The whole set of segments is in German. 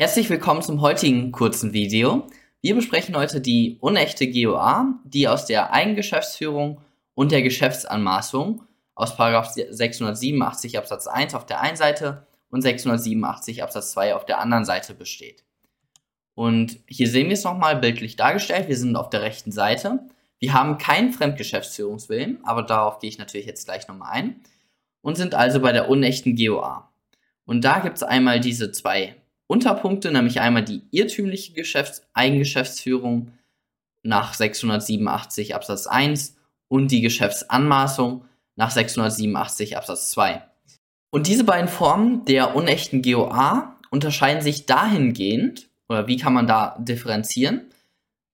Herzlich willkommen zum heutigen kurzen Video. Wir besprechen heute die unechte GOA, die aus der Eigengeschäftsführung und der Geschäftsanmaßung aus 687 Absatz 1 auf der einen Seite und 687 Absatz 2 auf der anderen Seite besteht. Und hier sehen wir es nochmal bildlich dargestellt. Wir sind auf der rechten Seite. Wir haben keinen Fremdgeschäftsführungswillen, aber darauf gehe ich natürlich jetzt gleich nochmal ein. Und sind also bei der unechten GOA. Und da gibt es einmal diese zwei Unterpunkte, nämlich einmal die irrtümliche Geschäfts Eigengeschäftsführung nach 687 Absatz 1 und die Geschäftsanmaßung nach 687 Absatz 2. Und diese beiden Formen der unechten GOA unterscheiden sich dahingehend, oder wie kann man da differenzieren?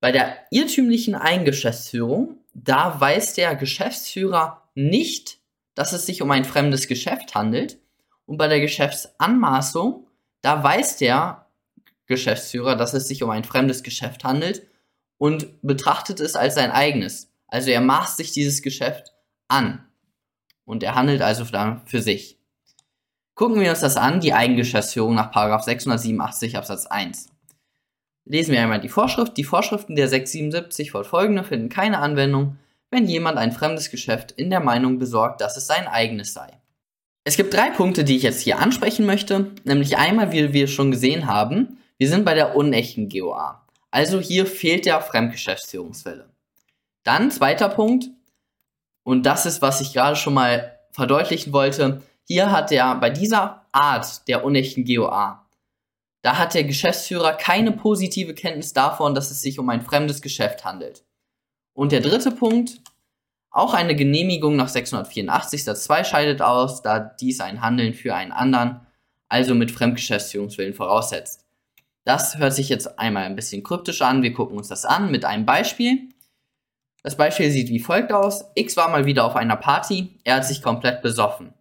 Bei der irrtümlichen Eigengeschäftsführung, da weiß der Geschäftsführer nicht, dass es sich um ein fremdes Geschäft handelt. Und bei der Geschäftsanmaßung, da weiß der Geschäftsführer, dass es sich um ein fremdes Geschäft handelt und betrachtet es als sein eigenes. Also er maßt sich dieses Geschäft an. Und er handelt also für sich. Gucken wir uns das an, die Eigengeschäftsführung nach 687 Absatz 1. Lesen wir einmal die Vorschrift. Die Vorschriften der 677 fortfolgende finden keine Anwendung, wenn jemand ein fremdes Geschäft in der Meinung besorgt, dass es sein eigenes sei. Es gibt drei Punkte, die ich jetzt hier ansprechen möchte. Nämlich einmal, wie wir schon gesehen haben, wir sind bei der unechten GOA. Also hier fehlt der Fremdgeschäftsführungswille. Dann zweiter Punkt, und das ist, was ich gerade schon mal verdeutlichen wollte. Hier hat er bei dieser Art der unechten GOA, da hat der Geschäftsführer keine positive Kenntnis davon, dass es sich um ein fremdes Geschäft handelt. Und der dritte Punkt, auch eine Genehmigung nach 684 Satz 2 scheidet aus, da dies ein Handeln für einen anderen, also mit Fremdgeschäftsführungswillen voraussetzt. Das hört sich jetzt einmal ein bisschen kryptisch an. Wir gucken uns das an mit einem Beispiel. Das Beispiel sieht wie folgt aus. X war mal wieder auf einer Party. Er hat sich komplett besoffen.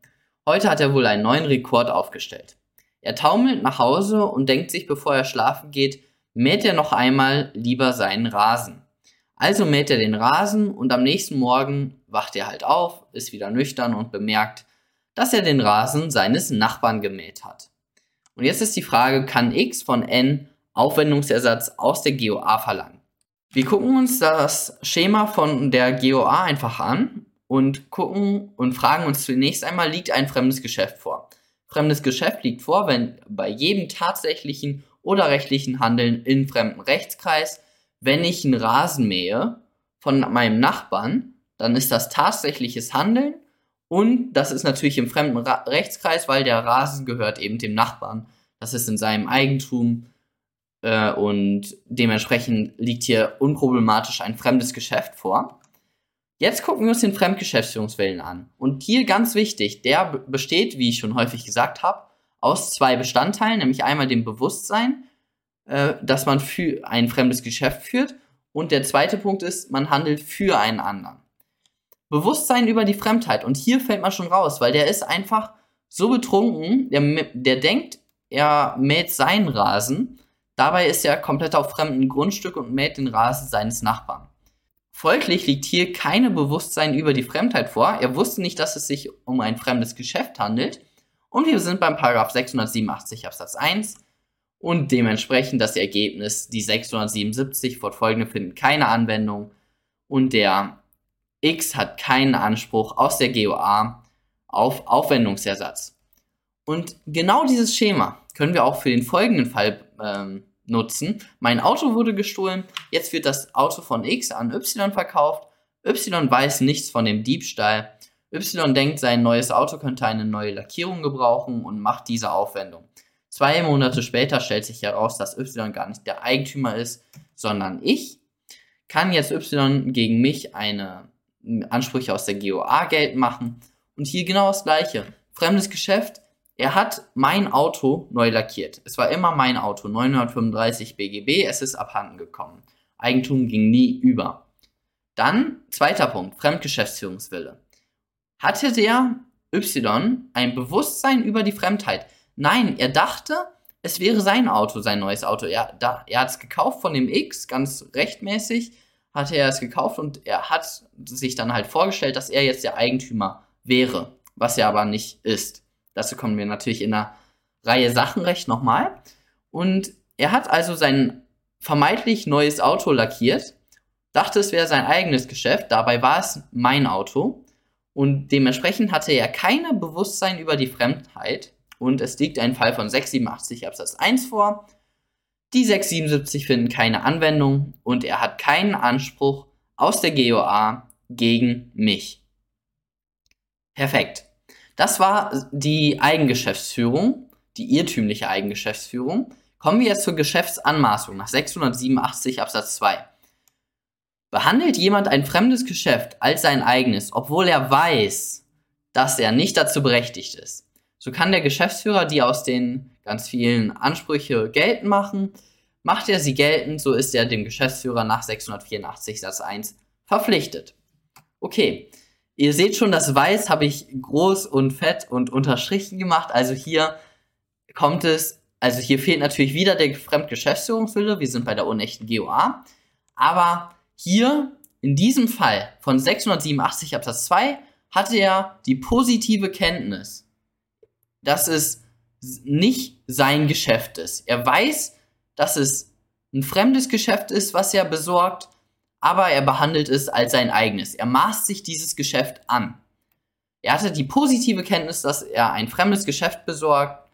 Heute hat er wohl einen neuen Rekord aufgestellt. Er taumelt nach Hause und denkt sich, bevor er schlafen geht, mäht er noch einmal lieber seinen Rasen. Also mäht er den Rasen und am nächsten Morgen wacht er halt auf, ist wieder nüchtern und bemerkt, dass er den Rasen seines Nachbarn gemäht hat. Und jetzt ist die Frage, kann x von n Aufwendungsersatz aus der GOA verlangen? Wir gucken uns das Schema von der GOA einfach an und gucken und fragen uns zunächst einmal, liegt ein fremdes Geschäft vor? Fremdes Geschäft liegt vor, wenn bei jedem tatsächlichen oder rechtlichen Handeln in fremden Rechtskreis wenn ich einen Rasen mähe von meinem Nachbarn, dann ist das tatsächliches Handeln und das ist natürlich im fremden Ra Rechtskreis, weil der Rasen gehört eben dem Nachbarn. Das ist in seinem Eigentum äh, und dementsprechend liegt hier unproblematisch ein fremdes Geschäft vor. Jetzt gucken wir uns den Fremdgeschäftsführungswillen an. Und hier ganz wichtig, der besteht, wie ich schon häufig gesagt habe, aus zwei Bestandteilen, nämlich einmal dem Bewusstsein äh, dass man für ein fremdes Geschäft führt. Und der zweite Punkt ist, man handelt für einen anderen. Bewusstsein über die Fremdheit. Und hier fällt man schon raus, weil der ist einfach so betrunken, der, der denkt, er mäht seinen Rasen. Dabei ist er komplett auf fremdem Grundstück und mäht den Rasen seines Nachbarn. Folglich liegt hier keine Bewusstsein über die Fremdheit vor. Er wusste nicht, dass es sich um ein fremdes Geschäft handelt. Und wir sind beim Paragraph 687 Absatz 1 und dementsprechend das Ergebnis, die 677 fortfolgende finden keine Anwendung und der X hat keinen Anspruch aus der GOA auf Aufwendungsersatz. Und genau dieses Schema können wir auch für den folgenden Fall ähm, nutzen. Mein Auto wurde gestohlen, jetzt wird das Auto von X an Y verkauft. Y weiß nichts von dem Diebstahl. Y denkt, sein neues Auto könnte eine neue Lackierung gebrauchen und macht diese Aufwendung. Zwei Monate später stellt sich heraus, dass Y gar nicht der Eigentümer ist, sondern ich. Kann jetzt Y gegen mich eine Ansprüche aus der GOA geltend machen. Und hier genau das gleiche. Fremdes Geschäft. Er hat mein Auto neu lackiert. Es war immer mein Auto, 935 BGB. Es ist abhanden gekommen. Eigentum ging nie über. Dann, zweiter Punkt, Fremdgeschäftsführungswille. Hatte der Y ein Bewusstsein über die Fremdheit? Nein, er dachte, es wäre sein Auto, sein neues Auto. Er, er hat es gekauft von dem X, ganz rechtmäßig hatte er es gekauft und er hat sich dann halt vorgestellt, dass er jetzt der Eigentümer wäre, was er aber nicht ist. Dazu kommen wir natürlich in einer Reihe Sachenrecht nochmal. Und er hat also sein vermeintlich neues Auto lackiert, dachte, es wäre sein eigenes Geschäft, dabei war es mein Auto. Und dementsprechend hatte er keine Bewusstsein über die Fremdheit. Und es liegt ein Fall von 687 Absatz 1 vor. Die 677 finden keine Anwendung und er hat keinen Anspruch aus der GOA gegen mich. Perfekt. Das war die Eigengeschäftsführung, die irrtümliche Eigengeschäftsführung. Kommen wir jetzt zur Geschäftsanmaßung nach 687 Absatz 2. Behandelt jemand ein fremdes Geschäft als sein eigenes, obwohl er weiß, dass er nicht dazu berechtigt ist, so kann der Geschäftsführer die aus den ganz vielen Ansprüche geltend machen. Macht er sie geltend, so ist er dem Geschäftsführer nach 684 Satz 1 verpflichtet. Okay, ihr seht schon, das Weiß habe ich groß und fett und unterstrichen gemacht. Also hier kommt es, also hier fehlt natürlich wieder der Fremdgeschäftsführungswille. Wir sind bei der unechten GOA. Aber hier in diesem Fall von 687 Absatz 2 hatte er die positive Kenntnis, dass es nicht sein Geschäft ist. Er weiß, dass es ein fremdes Geschäft ist, was er besorgt, aber er behandelt es als sein eigenes. Er maßt sich dieses Geschäft an. Er hatte die positive Kenntnis, dass er ein fremdes Geschäft besorgt,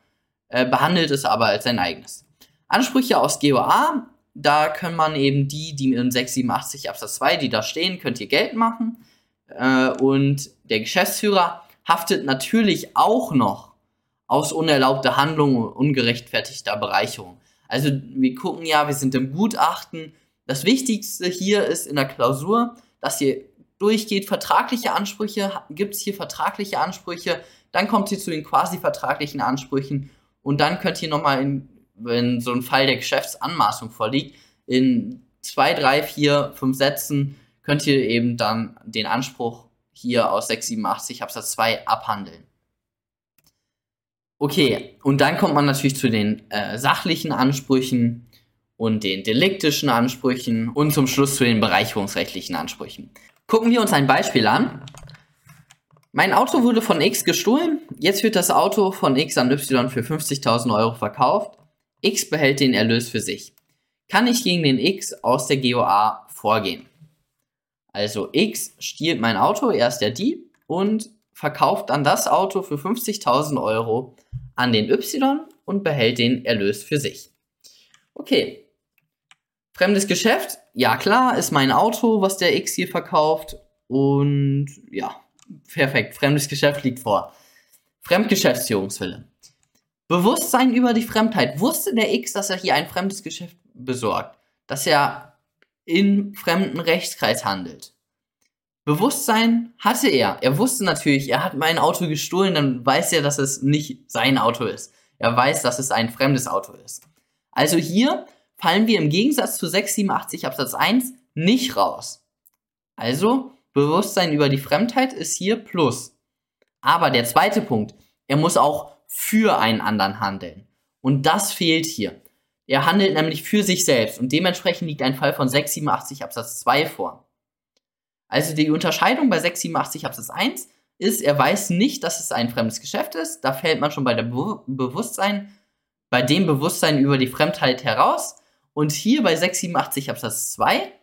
äh, behandelt es aber als sein eigenes. Ansprüche aus GOA da kann man eben die, die in 687 Absatz 2, die da stehen, könnt ihr Geld machen. Äh, und der Geschäftsführer haftet natürlich auch noch aus unerlaubter Handlung und ungerechtfertigter Bereicherung. Also wir gucken ja, wir sind im Gutachten. Das Wichtigste hier ist in der Klausur, dass ihr durchgeht, vertragliche Ansprüche, gibt es hier vertragliche Ansprüche, dann kommt ihr zu den quasi vertraglichen Ansprüchen und dann könnt ihr nochmal in wenn so ein Fall der Geschäftsanmaßung vorliegt, in zwei, drei, vier, fünf Sätzen könnt ihr eben dann den Anspruch hier aus 687 Absatz 2 abhandeln. Okay, und dann kommt man natürlich zu den äh, sachlichen Ansprüchen und den deliktischen Ansprüchen und zum Schluss zu den bereicherungsrechtlichen Ansprüchen. Gucken wir uns ein Beispiel an. Mein Auto wurde von X gestohlen, jetzt wird das Auto von X an Y für 50.000 Euro verkauft. X behält den Erlös für sich. Kann ich gegen den X aus der GOA vorgehen? Also X stiehlt mein Auto, er ist der Dieb und verkauft dann das Auto für 50.000 Euro an den Y und behält den Erlös für sich. Okay. Fremdes Geschäft? Ja klar, ist mein Auto, was der X hier verkauft. Und ja, perfekt. Fremdes Geschäft liegt vor. Fremdgeschäftsführungswille. Bewusstsein über die Fremdheit. Wusste der X, dass er hier ein fremdes Geschäft besorgt? Dass er in fremden Rechtskreis handelt? Bewusstsein hatte er. Er wusste natürlich, er hat mein Auto gestohlen, dann weiß er, dass es nicht sein Auto ist. Er weiß, dass es ein fremdes Auto ist. Also hier fallen wir im Gegensatz zu 687 Absatz 1 nicht raus. Also Bewusstsein über die Fremdheit ist hier plus. Aber der zweite Punkt, er muss auch für einen anderen handeln. Und das fehlt hier. Er handelt nämlich für sich selbst und dementsprechend liegt ein Fall von 687 Absatz 2 vor. Also die Unterscheidung bei 687 Absatz 1 ist, er weiß nicht, dass es ein fremdes Geschäft ist. Da fällt man schon bei der Be Bewusstsein, bei dem Bewusstsein über die Fremdheit heraus. Und hier bei 687 Absatz 2,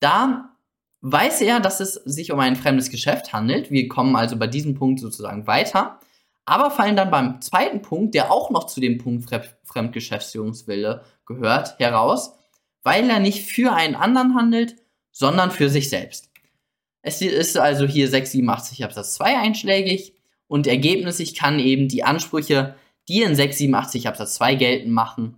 da weiß er, dass es sich um ein fremdes Geschäft handelt. Wir kommen also bei diesem Punkt sozusagen weiter aber fallen dann beim zweiten Punkt, der auch noch zu dem Punkt Fremdgeschäftsführungswille gehört, heraus, weil er nicht für einen anderen handelt, sondern für sich selbst. Es ist also hier 687 Absatz 2 einschlägig und ergebnislich kann eben die Ansprüche, die in 687 Absatz 2 geltend machen,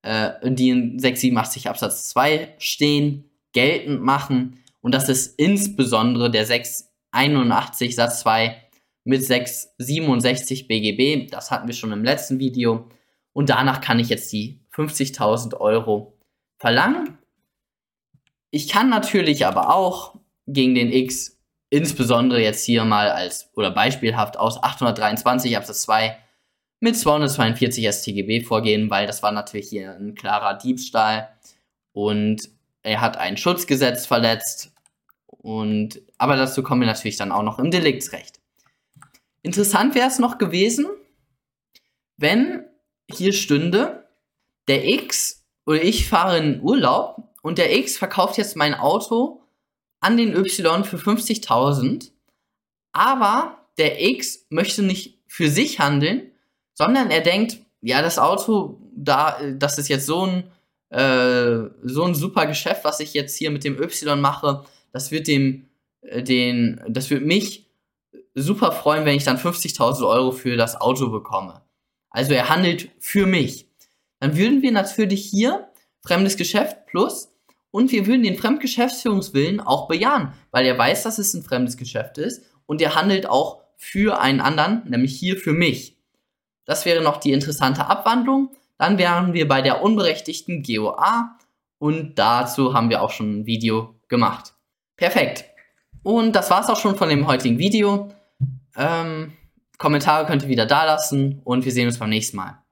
äh, die in 687 Absatz 2 stehen, geltend machen. Und das ist insbesondere der 681 Satz 2 mit 667 BGB. Das hatten wir schon im letzten Video. Und danach kann ich jetzt die 50.000 Euro verlangen. Ich kann natürlich aber auch gegen den X, insbesondere jetzt hier mal als oder beispielhaft aus 823 Absatz 2 mit 242 StGB vorgehen, weil das war natürlich hier ein klarer Diebstahl und er hat ein Schutzgesetz verletzt und aber dazu kommen wir natürlich dann auch noch im Deliktsrecht. Interessant wäre es noch gewesen, wenn hier stünde, der X oder ich fahre in Urlaub und der X verkauft jetzt mein Auto an den Y für 50.000, aber der X möchte nicht für sich handeln, sondern er denkt, ja, das Auto, da, das ist jetzt so ein, äh, so ein super Geschäft, was ich jetzt hier mit dem Y mache, das wird dem, äh, den, das wird mich super freuen, wenn ich dann 50.000 Euro für das Auto bekomme. Also er handelt für mich. Dann würden wir natürlich hier fremdes Geschäft plus und wir würden den Fremdgeschäftsführungswillen auch bejahen, weil er weiß, dass es ein fremdes Geschäft ist und er handelt auch für einen anderen, nämlich hier für mich. Das wäre noch die interessante Abwandlung. Dann wären wir bei der unberechtigten GOA und dazu haben wir auch schon ein Video gemacht. Perfekt. Und das war's auch schon von dem heutigen Video. Ähm, Kommentare könnt ihr wieder da lassen und wir sehen uns beim nächsten Mal.